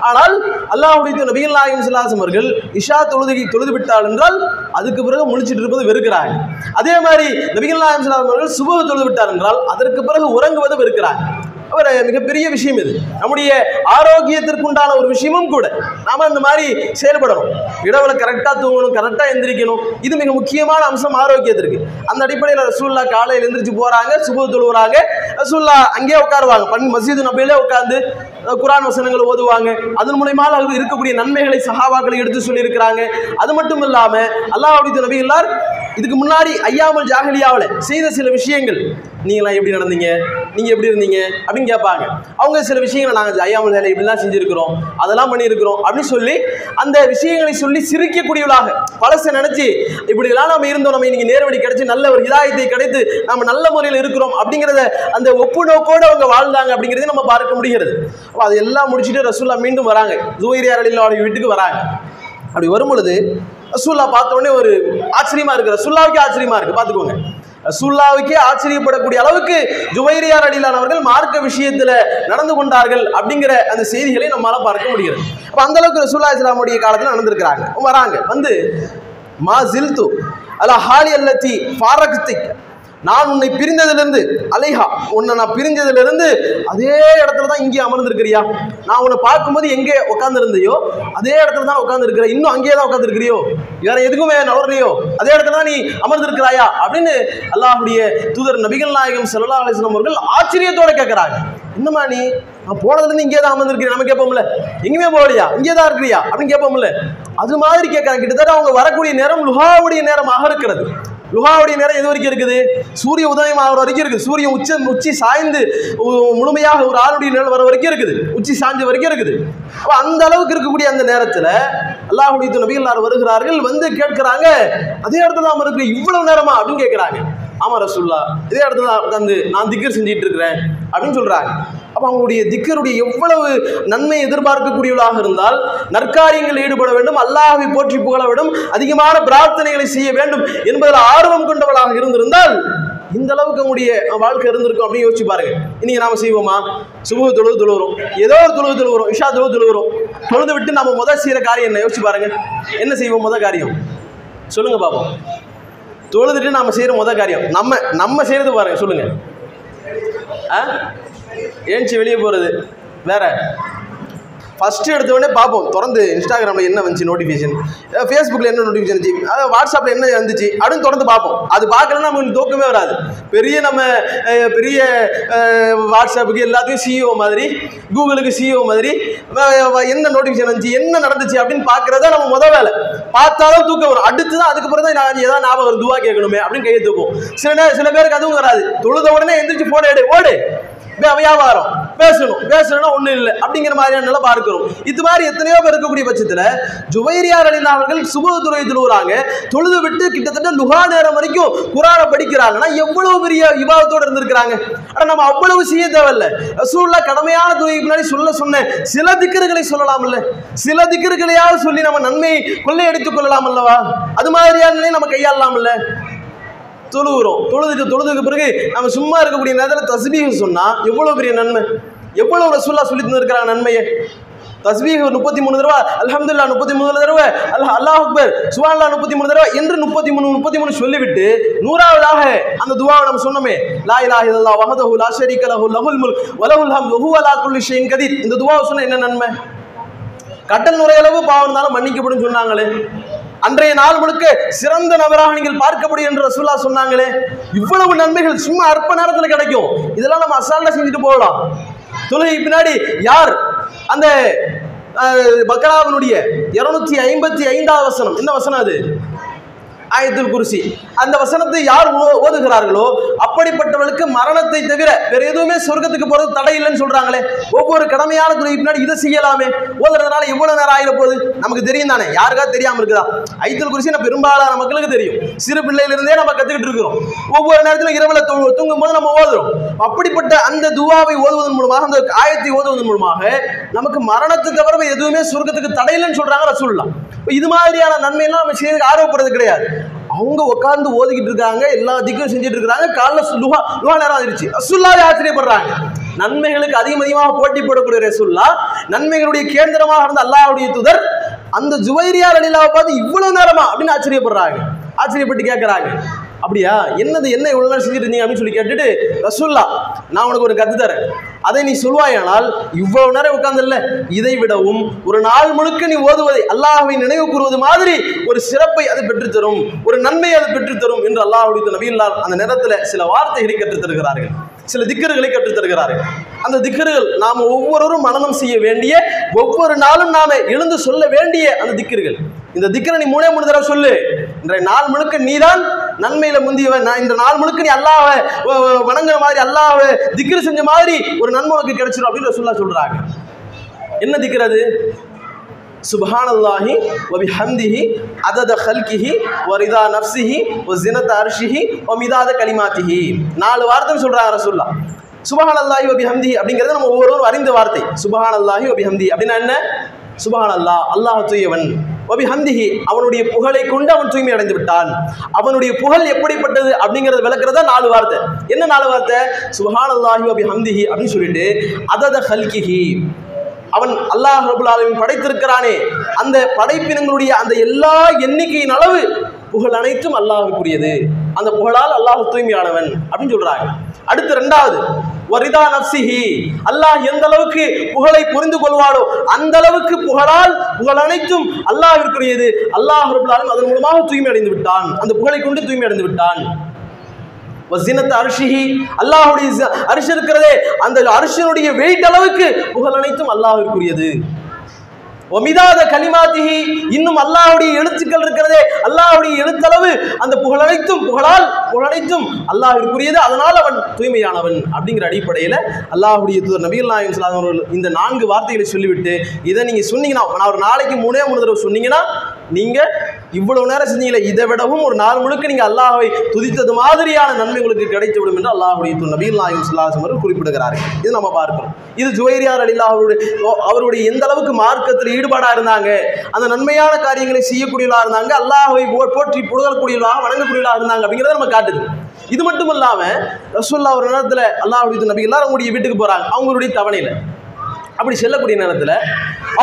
ஆனால் அல்லாஹுடைய நபிகள் நாயகம் சிலாசம் அவர்கள் இஷா தொழுதுகை தொழுது விட்டால் என்றால் அதுக்கு பிறகு முழிச்சிட்டு இருப்பது வெறுக்கிறாங்க. அதே மாதிரி நபிகள் நாயகம் சிலாசம் அவர்கள் சுபக தொழுது விட்டார் என்றால் அதற்கு பிறகு உறங்குவது வெறுக்கிறாங்க. ஒரு மிகப்பெரிய விஷயம் இது. நம்முடைய ஆரோக்கியத்திற்குண்டான ஒரு விஷயமும் கூட நாம இந்த மாதிரி செயல்படணும். இடவுல கரெக்டாக தூங்கணும் கரெக்டாக எந்திரிக்கணும். இது மிக முக்கியமான அம்சம் ஆரோக்கியத்திற்கு. அந்த அடிப்படையில் ரசூல்லா காலையில் எந்திரிச்சு போறாங்க சுப தொழுவுறாங்க. ரசூல்லா அங்கேயே உட்காருவாங்க. பண் மசீது நபையிலே உட்காந்து குரான் வசனங்கள் ஓதுவாங்க. அதன் மூலயமா அவர்கள் இருக்கக்கூடிய நன்மைகளை சஹாபாக்களை எடுத்து சொல்லியிருக்கிறாங்க. அது மட்டும் இல்லாமல் இல்லாம நபி நபிகளார் இதுக்கு முன்னாடி ஐயாமல் ஜாகலியாவில் செய்த சில விஷயங்கள். நீங்களாம் எப்படி நடந்தீங்க? நீங்கள் எப்படி இருந்தீங்க? அப்படின்னு கேட்பாங்க. அவங்க சில விஷயங்களை நாங்கள் ஐயாமல் ஜாகலியா இப்படிலாம் செஞ்சிருக்கிறோம். அதெல்லாம் பண்ணியிருக்கிறோம் அப்படின்னு சொல்லி அந்த விஷயங்களை சொல்லி சிரிக்கக்கூடியவளாக பழசை நினச்சி இப்படிலாம் நம்ம இருந்தோம். நம்ம இன்னைக்கு நேர்வழி கிடைச்சி நல்ல ஒரு இதாயத்தை கிடைத்து நம்ம நல்ல முறையில் இருக்கிறோம் அப்படிங்கிறத அந்த ஒப்பு நோக்கோடு அவங்க வாழ்ந்தாங்க அப்படிங்கிறதையும் நம்ம பார்க்க முடிகிறது. அப்போ அதெல்லாம் முடிச்சுட்டு ரசூல்லா மீண்டும் வராங்க. ஜூயிரியார் அலிலாவுடைய வீட்டுக்கு வராங்க. அப்படி வரும் பொழுது ரசூல்லா பார்த்தோடனே ஒரு ஆச்சரியமா இருக்கு. ரசூல்லாவுக்கே ஆச்சரியமா இருக்கு. பார்த்துக்கோங்க. ரசூல்லாவுக்கே ஆச்சரியப்படக்கூடிய அளவுக்கு ஜுவைரியார் அடியிலானவர்கள் மார்க்க விஷயத்துல நடந்து கொண்டார்கள் அப்படிங்கிற அந்த செய்திகளை நம்மளால பார்க்க முடிகிறது. அப்ப அந்த அளவுக்கு ரசூல்லா இஸ்லாமுடைய காலத்துல நடந்திருக்கிறாங்க. வராங்க. வந்து மா ஜில்து அல்ல ஹாலி அல்லத்தி ஃபாரக்திக் நான் உன்னை பிரிந்ததிலிருந்து அலைஹா உன்னை நான் பிரிஞ்சதிலிருந்து அதே இடத்துல தான் இங்கே அமர்ந்திருக்கிறியா? நான் உன்னை பார்க்கும்போது எங்கே உட்காந்துருந்தையோ அதே இடத்துல தான் உட்காந்துருக்கிற இன்னும் அங்கேயே தான் உட்காந்துருக்கிறியோ வேற எதுக்குமே நவரலையோ அதே இடத்துல தான் நீ அமர்ந்திருக்கிறாயா? அப்படின்னு அல்லாஹுடைய தூதர் நபிகள் நாயகம் செல்லா அலிஸ்லாம் அவர்கள் ஆச்சரியத்தோட கேட்குறாங்க. என்னம்மா நீ? நான் போனதுலேருந்து இங்கே தான் அமர்ந்திருக்கிறேன். நம்ம கேட்போம்ல. எங்கேயுமே போகலையா? இங்கே தான் இருக்கிறியா? அப்படின்னு கேட்போம்ல. அது மாதிரி கேட்குறாங்க. கிட்டத்தட்ட அவங்க வரக்கூடிய நேரம் லுஹாவுடைய நேரமாக இருக்கிறது. லுஹாவுடைய நேரம் எது வரைக்கும் இருக்குது? சூரிய உதயம் ஆகிற வரைக்கும் இருக்குது. சூரியன் உச்ச உச்சி சாய்ந்து முழுமையாக ஒரு ஆளுடைய நிழல் வர வரைக்கும் இருக்குது. உச்சி சாய்ஞ்ச வரைக்கும் இருக்குது. அப்போ அந்த அளவுக்கு இருக்கக்கூடிய அந்த நேரத்தில் அல்லாஹுடைய நபிகள் வருகிறார்கள் வந்து கேட்கிறாங்க அதே இடத்துல நாம் இருக்கு இவ்வளவு நேரமா? அப்படின்னு கேட்குறாங்க. ஆமாம் ரசுல்லா இதே இடத்துல உட்காந்து நான் திக்கர் செஞ்சிட்டு இருக்கிறேன் அப்படின்னு சொல்கிறாங்க அப்போ அவங்களுடைய திக்கருடைய எவ்வளவு நன்மை எதிர்பார்க்கக்கூடியவளாக இருந்தால் நற்காரியங்களில் ஈடுபட வேண்டும் அல்லாஹை போற்றி புகழ வேண்டும் அதிகமான பிரார்த்தனைகளை செய்ய வேண்டும் என்பதில் ஆர்வம் கொண்டவளாக இருந்திருந்தால் இந்த அளவுக்கு நம்முடைய வாழ்க்கை இருந்திருக்கும் அப்படின்னு யோசிச்சு பாருங்க. இன்னைக்கு நாம செய்வோமா? சுபு தொழுது தொழுகிறோம். ஏதோ ஒரு தொழுது தொழுகிறோம் இஷா தொழுது தொழுகிறோம். தொழுது விட்டு நம்ம முதல் செய்யற காரியம் என்ன? யோசிச்சு பாருங்க. என்ன செய்வோம் முதல் காரியம்? சொல்லுங்க பாப்போம். தொழுதுட்டு நாம செய்யற முதல் காரியம். நம்ம நம்ம செய்யறது பாருங்க சொல்லுங்க. ஆ ஏஞ்சி வெளியே போகிறது வேற. ஃபஸ்ட்டு எடுத்த உடனே பார்ப்போம். திறந்து இன்ஸ்டாகிராமில் என்ன வந்துச்சு நோட்டிஃபிகேஷன் ஃபேஸ்புக்கில் என்ன நோட்டிஃபிகேஷன் வந்துச்சு? அதாவது வாட்ஸ்அப்பில் என்ன வந்துச்சு? அப்படின்னு திறந்து பார்ப்போம். அது பார்க்கலன்னா நமக்கு தூக்கமே வராது. பெரிய நம்ம பெரிய வாட்ஸ்அப்புக்கு எல்லாத்தையும் சிஇஓ மாதிரி கூகுளுக்கு சிஇஓ மாதிரி என்ன நோட்டிஃபிகேஷன் வந்துச்சு? என்ன நடந்துச்சு? அப்படின்னு பார்க்குறதா நம்ம முதல் வேலை. பார்த்தாலும் தூக்கம் வரும். அடுத்து தான் அதுக்கப்புறம் தான் நான் ஏதாவது ஞாபகம் வரும். துவா கேட்கணுமே அப்படின்னு கையை தூக்கும் சில நேரம் சில பேருக்கு அதுவும் வராது. தொழுத உடனே எந்திரிச்சு போன எடு. ஓடு. வியாபாரம். பேசணும். பேசணும்னா ஒன்றும் இல்லை. அப்படிங்கிற மாதிரியான நிலை பார்க்கிறோம். இது மாதிரி எத்தனையோ பேர் இருக்கக்கூடிய பட்சத்தில் ஜுவைரியார் அலின் அவர்கள் சுப துறை தொழுகிறாங்க தொழுது விட்டு கிட்டத்தட்ட லுகா நேரம் வரைக்கும் குரானை படிக்கிறாங்கன்னா எவ்வளவு பெரிய விவாதத்தோடு இருந்திருக்கிறாங்க. ஆனால் நம்ம அவ்வளவு செய்ய தேவையில்ல. ரசூல்லா கடமையான துறைக்கு முன்னாடி சொல்ல சொன்ன சில திக்கர்களை சொல்லலாம்ல சில திக்கர்களையாவது சொல்லி நம்ம நன்மையை கொள்ளையடித்துக் கொள்ளலாம் அல்லவா? அது மாதிரியான நிலையை நம்ம இல்லை. தொழுகிறோம். தொழுதுக்கு தொழுதுக்கு பிறகு நம்ம சும்மா இருக்கக்கூடிய நேரத்தில் தஸ்பீக சொன்னால் எவ்வளோ பெரிய நன்மை? எவ்வளோ ரசூல்லா சொல்லி தந்துருக்கிறாங்க நன்மையை? தஸ்பீக் முப்பத்தி மூணு தடவை அல்ஹம்துலில்லாஹ் முப்பத்தி மூணு தடவை அல்லாஹ் அல்லாஹ் அக்பர் சுவான்லா முப்பத்தி மூணு தடவை என்று முப்பத்தி மூணு முப்பத்தி மூணு சொல்லிவிட்டு நூறாவதாக அந்த துவாவை நம்ம சொன்னோமே லா இலா இல்லா வஹதஹு லா ஷரீக லஹு லஹுல் முல் வலஹுல் ஹம் வஹுவ அலா குல்லி ஷைன் கதீர். இந்த துவாவை சொன்ன என்ன நன்மை? கடல் நுரையளவு பாவம் இருந்தாலும் மன்னிக்கப்படும் சொன்னாங்களே. அன்றைய நாள் முழுக்க சிறந்த நபராக நீங்கள் பார்க்கப்படும் என்று ரசூல்லா சொன்னாங்களே. இவ்வளவு நன்மைகள் சும்மா அற்ப நேரத்தில் கிடைக்கும். இதெல்லாம் நம்ம அசால்ட்டா செஞ்சுட்டு போகலாம். தொழுகை பின்னாடி யார்? அந்த அஹ், இருநூத்தி ஐம்பத்தி ஐந்தாவது வசனம். என்ன வசனம் அது? ஆயத்துல் குருசி. அந்த வசனத்தை யார் ஓ- ஓதுகிறார்களோ அப்படிப்பட்டவர்களுக்கு மரணத்தை தவிர வேற எதுவுமே சொர்க்கத்துக்கு போறது தடை இல்லைன்னு சொல்றாங்களே. ஒவ்வொரு கடமையான துறைக்கு பின்னாடி இதை செய்யலாமே. ஓதுறதுனால எவ்வளவு நேரம் ஆயிட போகுது? நமக்கு தெரியும் தானே. யாருக்கா தெரியாம இருக்குதா? ஐத்துல் குருசி நம்ம பெரும்பாலான மக்களுக்கு தெரியும். சிறு பிள்ளையிலிருந்தே நம்ம கத்துக்கிட்டு இருக்கிறோம். ஒவ்வொரு நேரத்திலும் இரவுல தூங்கும் போது நம்ம ஓதுறோம். அப்படிப்பட்ட அந்த துவாவை ஓதுவதன் மூலமாக அந்த ஆயத்தை ஓதுவதன் மூலமாக நமக்கு மரணத்தை தவிர எதுவுமே சொர்க்கத்துக்கு தடையில்லைன்னு சொல்றாங்க ரசூல்லா இது மாதிரியான நன்மையெல்லாம் நம்ம செய்யறதுக்கு ஆர்வப்படுறது கிடையாது. அவங்க உட்கார்ந்து ஓதிக்கிட்டு இருக்காங்க எல்லா திக்கும் செஞ்சுட்டு இருக்காங்க காலைல லுஹா லுஹா நேரம் ஆயிருச்சு ரசுல்லாவே ஆச்சரியப்படுறாங்க. நன்மைகளுக்கு அதிகம் அதிகமாக போட்டி போடக்கூடிய ரசுல்லா நன்மைகளுடைய கேந்திரமாக இருந்த அல்லாஹுடைய துதர் அந்த ஜுவைரியா அலிலாவை பார்த்து இவ்வளவு நேரமா அப்படின்னு ஆச்சரியப்படுறாங்க. ஆச்சரியப்பட்டு கேட்கறாங்க. அப்படியா? என்னது என்ன இவ்வளவு நேரம் செஞ்சுட்டு இருந்தீங்க அப்படின்னு சொல்லி கேட்டுட்டு ரசுல்லா நான் உனக்கு ஒரு கத்து தரேன். அதை நீ சொல்வாயானால் இவ்வளவு நேரம் உட்கார்ந்தல்ல இதை விடவும் ஒரு நாள் முழுக்க நீ ஓதுவதை அல்லாஹை நினைவு கூறுவது மாதிரி ஒரு சிறப்பை அது பெற்றுத்தரும் ஒரு நன்மையை அது பெற்றுத்தரும் என்று அல்லாஹுடைய நபியில்லால் அந்த நேரத்தில் சில வார்த்தைகளை கற்றுத் தருகிறார்கள் சில திக்கர்களை கற்றுத் தருகிறார்கள் அந்த திக்கர்கள் நாம் ஒவ்வொருவரும் மனநம் செய்ய வேண்டிய ஒவ்வொரு நாளும் நாம எழுந்து சொல்ல வேண்டிய அந்த திக்கர்கள். இந்த திக்கரை நீ மூணே மூணு தடவை சொல்லு. இன்றைய நாள் முழுக்க நீதான் நன்மையில முந்தியவன். நான் இந்த நாள் முழுக்க நீ அல்லாவ வணங்குற மாதிரி அல்லாவ திக்ரு செஞ்ச மாதிரி ஒரு நன்மை உனக்கு கிடைச்சிடும் அப்படின்னு சொல்லா சொல்றாங்க. என்ன திக்கிறது சுபஹானல்லாஹி வபி ஹம்திஹி அதத ஹல்கிஹி வரிதா நஃப்சிஹி வ ஜினத அர்ஷிஹி வ மிதாத கலிமாத்திஹி. நாலு வார்த்தை சொல்றாங்க ரசூல்லா சுபஹானல்லாஹி ஒபி ஹம்திஹி அப்படிங்கிறது நம்ம ஒவ்வொருவரும் அறிந்த வார்த்தை. சுபஹானல்லாஹி ஒபி ஹம்தி அப்படின்னா என்ன? சுபஹானல்லாஹ் அல்லாஹ் தூயவன். வபி அவனுடைய புகழை கொண்டு அவன் தூய்மை அடைந்து விட்டான். அவனுடைய புகழ் எப்படிப்பட்டது அப்படிங்கறத விளக்குறதா நாலு வார்த்தை. என்ன நாலு வார்த்தை? சுஹானல்லாஹி அபி ஹந்திஹி அப்படின்னு சொல்லிட்டு அதத ஹல்கிஹி. அவன் அல்லாஹ் ரபுல் ஆலமின் படைத்திருக்கிறானே. அந்த படைப்பினங்களுடைய அந்த எல்லா எண்ணிக்கையின் அளவு புகழ் அனைத்தும் அல்லாஹுக்குரியது. அந்த புகழால் அல்லாஹ் தூய்மையானவன் அப்படின்னு சொல்றாங்க. அடுத்து ரெண்டாவது வரிதா நப்சிஹி அல்லாஹ் எந்த அளவுக்கு புகழை புரிந்து கொள்வானோ அந்த அளவுக்கு புகழால் புகழ் அனைத்தும் அல்லாஹிற்குரியது அல்லாஹ் ரபுல் அதன் மூலமாக தூய்மை அடைந்து விட்டான். அந்த புகழை கொண்டு தூய்மை அடைந்து விட்டான். வசினத் அரிஷிஹி. அல்லாஹுடைய அரிசி இருக்கிறதே. அந்த அரிசியனுடைய வெயிட் அளவுக்கு புகழ் அனைத்தும் அல்லாஹிற்குரியது ஒமிதாத கலிமாத்திகி இன்னும் அல்லாஹுடைய எழுத்துக்கள் இருக்கிறதே அல்லாஹ்வுடைய எழுத்தளவு அந்த புகழனைத்தும் புகழால் புகழனைத்தும் அல்லாஹிற்குரியது அதனால் அவன் தூய்மையானவன் அப்படிங்கிற அடிப்படையில் அல்லாஹுடைய தூதர் நபிகள் நாயகம் அவர்கள் இந்த நான்கு வார்த்தைகளை சொல்லிவிட்டு இதை நீங்கள் சொன்னீங்கன்னா நான் ஒரு நாளைக்கு மூணே மூணு தடவை சொன்னீங்கன்னா நீங்கள் இவ்வளவு நேரம் செஞ்சீங்களே இதை விடவும் ஒரு நாள் முழுக்க நீங்கள் அல்லாஹ்வை துதித்தது மாதிரியான நன்மை உங்களுக்கு கிடைத்து விடும் என்று அல்லாஹுடைய தூதர் நபிகள் நாயகம் ஸல்லல்லாஹு அலைஹி குறிப்பிடுகிறாரு குறிப்பிடுகிறார்கள். இது நம்ம பார்க்கிறோம். இது ஜுவைரியார் அலில்லா அவருடைய அவருடைய எந்த அளவுக்கு மார்க்கத்தில் ஈடுபாடா இருந்தாங்க அந்த நன்மையான காரியங்களை செய்யக்கூடியவர்களா இருந்தாங்க அல்லாஹ்வை போ- போற்றி புகழக்கூடியவர்களாக வணங்கக்கூடியவர்களாக இருந்தாங்க அப்படிங்கிறத நம்ம காட்டுது. இது மட்டும் இல்லாம ரசூல்லா ஒரு நேரத்தில் அல்லாஹ்வுடைய நபி எல்லாரும் அவங்களுடைய வீட்டுக்கு போறாங்க. அவங்களுடைய தவணையில. அப்படி செல்லக்கூடிய நேரத்தில்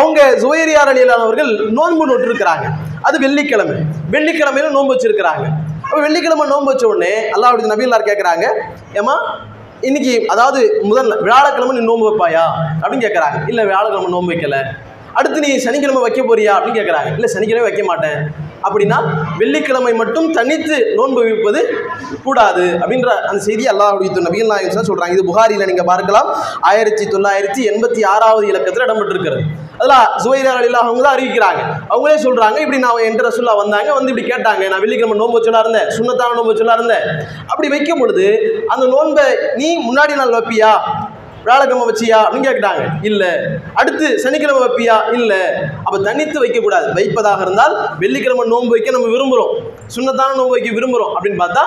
அவங்க சுவையரியார் அணியிலானவர்கள் நோன்பு நோட்டிருக்கிறாங்க அது வெள்ளிக்கிழமை. வெள்ளிக்கிழமையில நோன்பு வச்சிருக்கிறாங்க. அப்போ வெள்ளிக்கிழமை நோன்பு வச்ச உடனே அல்லாஹ்வுடைய நபிகளார் கேட்குறாங்க ஏமா இன்னைக்கு அதாவது முதல் வியாழக்கிழமை நீ நோன்பு வைப்பாயா? அப்படின்னு கேட்குறாங்க இல்லை வியாழக்கிழமை நோன்பு வைக்கல. அடுத்து நீ சனிக்கிழமை வைக்க போறியா? அப்படின்னு கேட்குறாங்க இல்லை சனிக்கிழமை வைக்க மாட்டேன். அப்படின்னா வெள்ளிக்கிழமை மட்டும் தனித்து நோன்பு வைப்பது கூடாது அப்படின்ற அந்த செய்தி அல்லாஹுடைய நபிகள் நாயகம் சொல்கிறாங்க சொல்றாங்க. இது புகாரியில் நீங்க பார்க்கலாம். ஆயிரத்தி தொள்ளாயிரத்தி எண்பத்தி ஆறாவது இலக்கத்தில் இடம்பெற்றிருக்கிறது. அதில் சுவைதார் அலிலா அவங்க தான் அறிவிக்கிறாங்க. அவங்களே சொல்றாங்க இப்படி நான் என்ற ரசுல்லா வந்தாங்க வந்து இப்படி கேட்டாங்க. நான் வெள்ளிக்கிழமை நோன்பு வச்சலா இருந்தேன் சுண்ணத்தான நோன்பு வச்சலா இருந்தேன். அப்படி வைக்கும் பொழுது அந்த நோன்பை நீ முன்னாடி நாள் வைப்பியா? வியாழக்கிழமை வச்சியா அப்படின்னு கேட்டாங்க இல்ல. அடுத்து சனிக்கிழமை வைப்பியா? இல்ல. அப்ப தனித்து வைக்க கூடாது வைப்பதாக இருந்தால் வெள்ளிக்கிழமை நோன்பு வைக்க நம்ம விரும்புறோம். சுண்ணத்தான நோன்பு வைக்க விரும்புகிறோம் அப்படின்னு பார்த்தா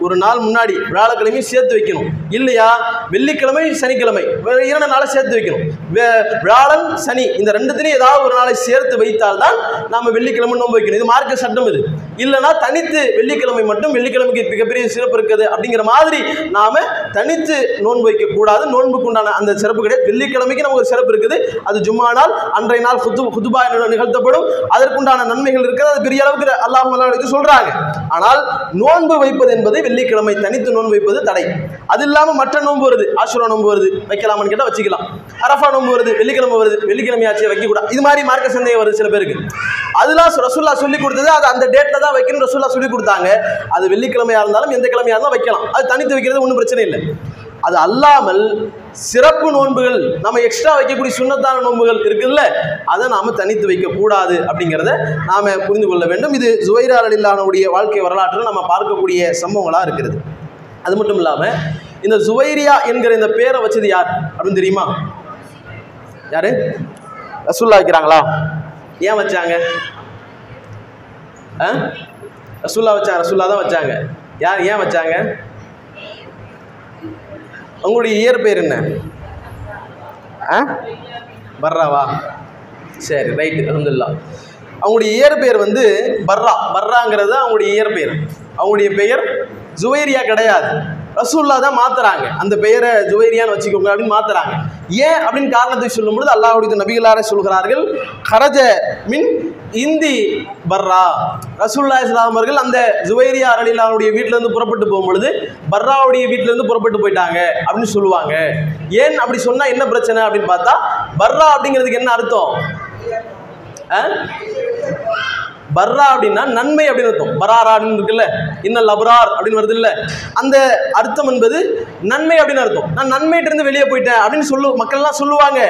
ஒரு நாள் முன்னாடி வியாழக்கிழமையும் சேர்த்து வைக்கணும். இல்லையா? வெள்ளிக்கிழமை சனிக்கிழமை. இரண்டு நாளை சேர்த்து வைக்கணும். வியாழன் சனி இந்த ரெண்டுத்திலையும் ஏதாவது ஒரு நாளை சேர்த்து வைத்தால் தான் நம்ம வெள்ளிக்கிழமை நோன்பு வைக்கணும். இது மார்க்க சட்டம் இது. இல்லைன்னா தனித்து வெள்ளிக்கிழமை மட்டும் வெள்ளிக்கிழமைக்கு மிகப்பெரிய சிறப்பு இருக்குது அப்படிங்கிற மாதிரி நாம தனித்து நோன்பு வைக்கக்கூடாது. நோன்புக்கு உண்டான அந்த சிறப்பு கிடையாது. வெள்ளிக்கிழமைக்கு நமக்கு ஒரு சிறப்பு இருக்குது. அது ஜும்மா நாள். அன்றைய நாள் குத்து குத்துபா நிகழ்த்தப்படும். அதற்குண்டான நன்மைகள் இருக்கிறது. அது பெரிய அளவுக்கு அல்லாஹ் அல்லாஹ் சொல்றாங்க ஆனால் நோன்பு வைப்பது என்பது வெள்ளிக்கிழமை தனித்து நோன்பு வைப்பது தடை. அது இல்லாம மற்ற நோன்பு வருது. ஆசுரா நோன்பு வருது. வைக்கலாமான்னு கேட்டா வச்சுக்கலாம். அரஃபா நோன்பு வருது. வெள்ளிக்கிழமை வருது. வெள்ளிக்கிழமை ஆச்சு வைக்கக்கூடாது. இது மாதிரி மார்க்க சந்தேகம் வருது சில பேருக்கு. அதெல்லாம் ரசுல்லா சொல்லி கொடுத்தது. அது அந்த டேட்ல தான் வைக்கணும் ரசுல்லா சொல்லி கொடுத்தாங்க. அது வெள்ளிக்கிழமையா இருந்தாலும் எந்த கிழமையா இருந்தாலும் வைக்கலாம். அது தனித்து வைக்கிறது ஒன்றும் பிரச்சனை இல்லை. அது அல்லாமல் சிறப்பு நோன்புகள் நம்ம எக்ஸ்ட்ரா வைக்கக்கூடிய சுண்ணத்தான நோன்புகள் இருக்குல்ல அதை நாம் தனித்து வைக்கக்கூடாது அப்படிங்கிறத நாம் புரிந்து கொள்ள வேண்டும். இது ஜுவைரா அலில்லானுடைய வாழ்க்கை வரலாற்றில் நம்ம பார்க்கக்கூடிய சம்பவங்களாக இருக்கிறது. அது மட்டும் இல்லாமல் இந்த ஜுவைரியா என்கிற இந்த பேரை வச்சது யார் அப்படின்னு தெரியுமா? யாரு? ரசூல்லா வைக்கிறாங்களா? ஏன் வச்சாங்க? ஆ? ரசூல்லா வச்சாங்க ரசூல்லா தான் வச்சாங்க. யார் ஏன் வச்சாங்க? உங்களுடைய இயற்பெயர் என்ன? ஆ? பர்ராவா சரி ரைட்டு அலமதுல்லா அவங்களுடைய இயற்பெயர் வந்து பர்ரா. பர்ராங்கிறது அவங்களுடைய இயற்பெயர் அவங்களுடைய பெயர் ஜுவேரியா கிடையாது. ரசூல்லா தான் மாத்துறாங்க. அந்த பெயரை ஜுவைரியான்னு வச்சுக்கோங்க அப்படின்னு மாத்துறாங்க. ஏன் அப்படின்னு காரணத்தை சொல்லும் பொழுது அல்லாஹுடைய நபிகளாரை சொல்கிறார்கள் கரஜ மின் இந்தி பர்ரா. ரசூல்லா இஸ்லாம் அவர்கள் அந்த ஜுவைரியா அரளிலாவுடைய வீட்டிலேருந்து இருந்து புறப்பட்டு போகும் பொழுது பர்ராவுடைய வீட்டிலேருந்து புறப்பட்டு போயிட்டாங்க அப்படின்னு சொல்லுவாங்க. ஏன் அப்படி சொன்னா என்ன பிரச்சனை அப்படின்னு பார்த்தா பர்ரா அப்படிங்கிறதுக்கு என்ன அர்த்தம்? ஆ? பர்ரா அப்படின்னா நன்மை அப்படின்னு அர்த்தம். பராரா அப்படின்னு இருக்குல்ல? இன்னல் அபரார் அப்படின்னு வருது இல்லை அந்த அர்த்தம் என்பது நன்மை அப்படின்னு அர்த்தம். நான் நன்மையிட்டிருந்து வெளியே போயிட்டேன் அப்படின்னு சொல்லு மக்கள்லாம் சொல்லுவாங்க.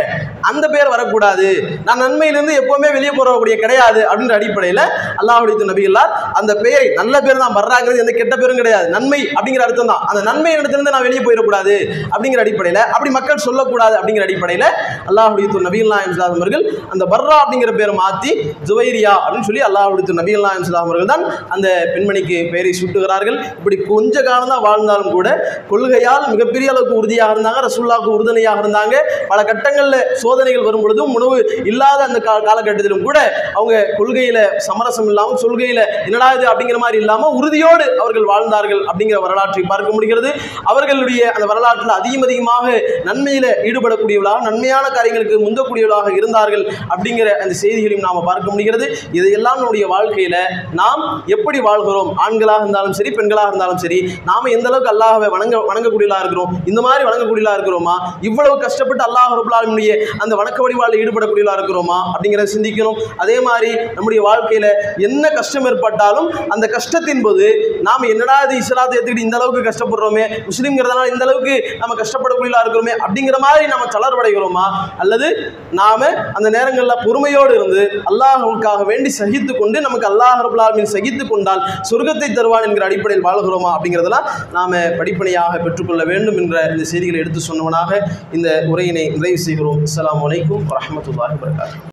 அந்த பேர் வரக்கூடாது. நான் நன்மையிலிருந்து எப்பவுமே வெளியே போறக்கூடிய கிடையாது அப்படின்ற அடிப்படையில் அல்லாஹுடைய நபிகளார் அந்த பெயரை நல்ல பேர் தான் வர்றாங்கிறது எந்த கெட்ட பேரும் கிடையாது. நன்மை அப்படிங்கிற அர்த்தம் தான். அந்த நன்மை இடத்துலேருந்து நான் வெளியே போயிடக்கூடாது அப்படிங்கிற அடிப்படையில் அப்படி மக்கள் சொல்லக்கூடாது அப்படிங்கிற அடிப்படையில் அல்லாஹுடைய நபிகள் இஸ்லாம் அவர்கள் அந்த பர்ரா அப்படிங்கிற பேரை மாற்றி ஜுவைரியா அப்படின்னு சொல்லி அல்லாஹ் அல்லாஹுடைய நபிகள் இஸ்லாம் அவர்கள் தான் அந்த பெண்மணிக்கு பெயரை சுட்டுகிறார்கள். இப்படி கொஞ்ச காலம் தான் வாழ்ந்தாலும் கூட கொள்கையால் மிகப்பெரிய அளவுக்கு உறுதியாக இருந்தாங்க ரசூல்லாவுக்கு உறுதுணையாக இருந்தாங்க. பல கட்டங்களில் சோதனைகள் வரும் பொழுதும் உணவு இல்லாத அந்த கா காலகட்டத்திலும் கூட அவங்க கொள்கையில் சமரசம் இல்லாமல் சொல்கையில் என்னடா இது அப்படிங்கிற மாதிரி இல்லாமல் உறுதியோடு அவர்கள் வாழ்ந்தார்கள் அப்படிங்கிற வரலாற்றை பார்க்க முடிகிறது. அவர்களுடைய அந்த வரலாற்றில் அதிகம் அதிகமாக நன்மையில் ஈடுபடக்கூடியவர்களாக நன்மையான காரியங்களுக்கு முந்தக்கூடியவர்களாக இருந்தார்கள் அப்படிங்கிற அந்த செய்திகளையும் நாம் பார்க்க முடிகிறது. இதையெல்லாம் நம்முடைய வாழ்க்கையில நாம் எப்படி வாழ்கிறோம்? ஆண்களாக இருந்தாலும் சரி பெண்களாக இருந்தாலும் சரி நாம எந்த அளவுக்கு அல்லாஹ்வை வணங்க வணங்கக்கூடியலா இருக்கிறோம்? இந்த மாதிரி வணங்கக்கூடியலா இருக்கிறோமா? இவ்வளவு கஷ்டப்பட்டு அல்லாஹ் ரபுல்லாலுடைய அந்த வணக்க வழிபாடில் ஈடுபடக்கூடியவர்களாக இருக்கிறோமா? அப்படிங்கிறத சிந்திக்கணும். அதே மாதிரி நம்முடைய வாழ்க்கையில என்ன கஷ்டம் ஏற்பட்டாலும் அந்த கஷ்டத்தின் போது நாம் என்னடா இது இஸ்லாத்தை எடுத்துக்கிட்டு இந்த அளவுக்கு கஷ்டப்படுறோமே? முஸ்லீம்ங்கிறதுனால இந்த அளவுக்கு நம்ம கஷ்டப்படக்கூடியலா இருக்கிறோமே? அப்படிங்கிற மாதிரி நம்ம தளர்வடைகிறோமா? அல்லது நாம அந்த நேரங்களில் பொறுமையோடு இருந்து அல்லாஹுக்காக வேண்டி சகித்து கொண்டு நமக்கு அல்லாஹ் ரபுல்லாலுமின் சகித்து கொண்டால் சொர்க்கத்தை தருவான் என்கிற அடிப்படையில் வாழ்கிறோமா அப்படிங்கிறதெல்லாம் நாம் படிப்பனையாக பெற்றுக்கொள்ள வேண்டும் என்ற இந்த செய்திகளை எடுத்து சொன்னவனாக இந்த உரையினை நிறைவு செய்கிறோம். அஸ்லாம் வலைக்கும் வரமத்துல்லாஹி வரகாத்து